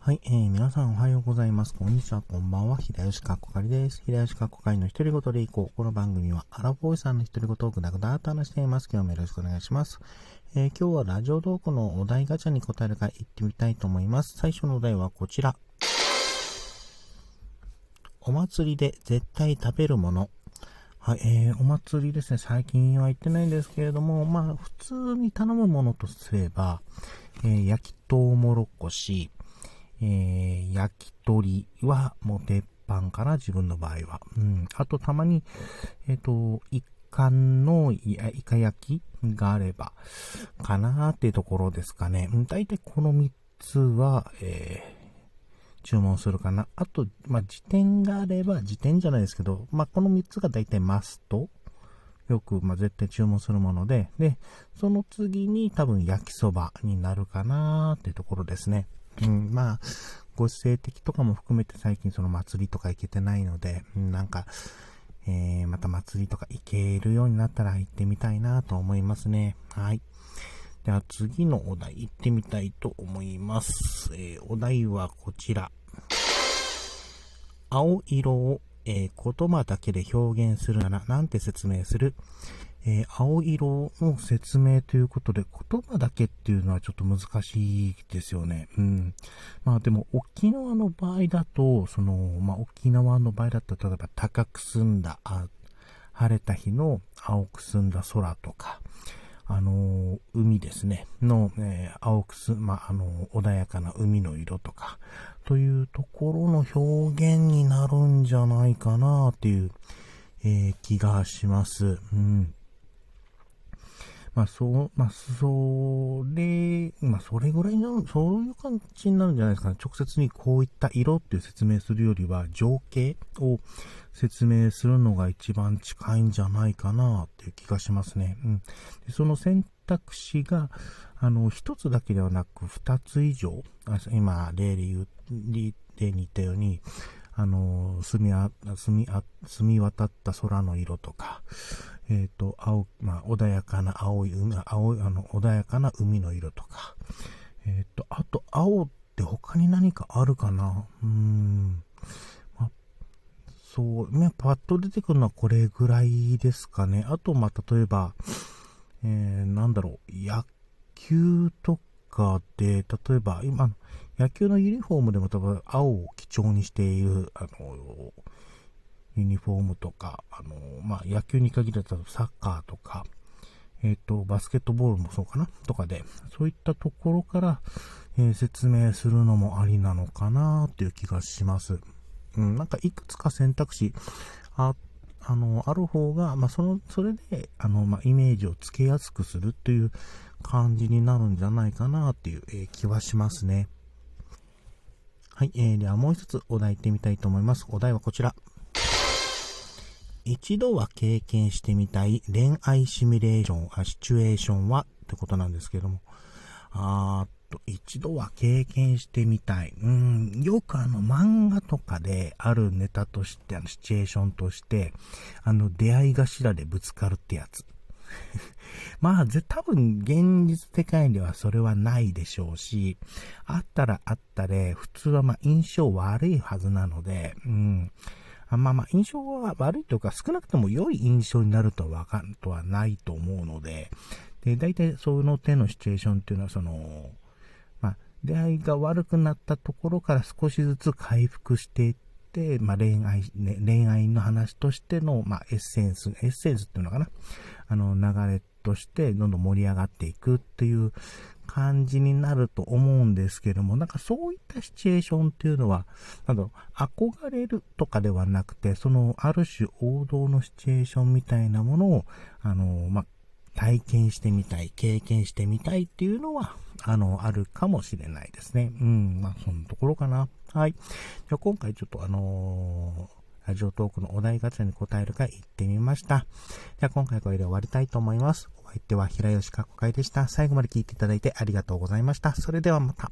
はい、えー、皆さんおはようございます。こんにちは、こんばんは。平吉かっこかりです。平吉かっこかりの一人ごとでいこう。この番組は、アラボーさんの一人ごとをぐだぐだと話しています。今日もよろしくお願いします。えー、今日はラジオトークのお題ガチャに答えるか行ってみたいと思います。最初のお題はこちら。お祭りで絶対食べるもの。はい、えー、お祭りですね。最近は行ってないんですけれども、まあ、普通に頼むものとすれば、えー、焼きとうもろこし、えー、焼き鳥はもう鉄板かな、自分の場合は。うん。あと、たまに、えっ、ー、と、一貫のイカ焼きがあれば、かなーっていうところですかね。だいたいこの3つは、えー、注文するかな。あと、まあ、時点があれば、時点じゃないですけど、まあ、この3つがだいたいマスト。よく、まあ、絶対注文するもので、で、その次に多分焼きそばになるかなーっていうところですね。うん、まあ、ご時世的とかも含めて最近その祭りとか行けてないので、うん、なんか、えー、また祭りとか行けるようになったら行ってみたいなと思いますね。はい。では次のお題行ってみたいと思います。えー、お題はこちら。青色を、えー、言葉だけで表現するならなんて説明する？えー、青色の説明ということで、言葉だけっていうのはちょっと難しいですよね。うん。まあでも、沖縄の場合だと、その、まあ沖縄の場合だと、例えば高く澄んだ、あ晴れた日の青く澄んだ空とか、あの、海ですね、の、えー、青くす、まあ、あの、穏やかな海の色とか、というところの表現になるんじゃないかなっていう、え気がします。うん。まあ、そう、まあ、それ、まあ、それぐらいの、そういう感じになるんじゃないですかね。直接にこういった色っていう説明するよりは、情景を説明するのが一番近いんじゃないかなっていう気がしますね。うん。でその選択肢が、あの、一つだけではなく、二つ以上、今、例で言う、例に言ったように、あの、澄み、澄み、澄み渡った空の色とか、えっ、ー、と、青、まあ、穏やかな青い海、青い、あの、穏やかな海の色とか、えっ、ー、と、あと、青って他に何かあるかな？うーん。まあ、そう、ね、パッと出てくるのはこれぐらいですかね。あと、まあ、例えば、えー、なんだろう、野球とかで、例えば、今、野球のユニフォームでも多分青を基調にしている、あの、ユニフォームとか、あの、まあ、野球に限らずサッカーとか、えっ、ー、と、バスケットボールもそうかなとかで、そういったところから、えー、説明するのもありなのかなっていう気がします。うん、なんかいくつか選択肢あ、あの、ある方が、まあ、その、それで、あの、まあ、イメージをつけやすくするっていう感じになるんじゃないかなっていう、えー、気はしますね。はい、えー、ではもう一つお題いってみたいと思います。お題はこちら。一度は経験してみたい恋愛シミュレーション、あシチュエーションはってことなんですけども。あーっと、一度は経験してみたい。うん、よくあの漫画とかであるネタとして、あのシチュエーションとして、あの出会い頭でぶつかるってやつ。まあ、ぜ、多分、現実世界ではそれはないでしょうし、あったらあったで、普通はまあ、印象悪いはずなので、うん。あまあまあ、印象は悪いというか、少なくとも良い印象になるとはわかん、とはないと思うので、で、大体その手のシチュエーションっていうのは、その、まあ、出会いが悪くなったところから少しずつ回復していって、まあ、恋愛、ね、恋愛の話としての、まあ、エッセンス、エッセンスっていうのかな。あの、流れとしてどんどん盛り上がっていくっていう感じになると思うんですけども、なんかそういったシチュエーションっていうのは、なんだろう、憧れるとかではなくて、そのある種王道のシチュエーションみたいなものを、あの、ま、体験してみたい、経験してみたいっていうのは、あの、あるかもしれないですね。うん、まあ、そのところかな。はい。じゃあ今回ちょっとあのーラジオトークのお題ガチャに答えるか言ってみました。じゃあ今回これで終わりたいと思います。お相手は平吉かっこかいでした。最後まで聞いていただいてありがとうございました。それではまた。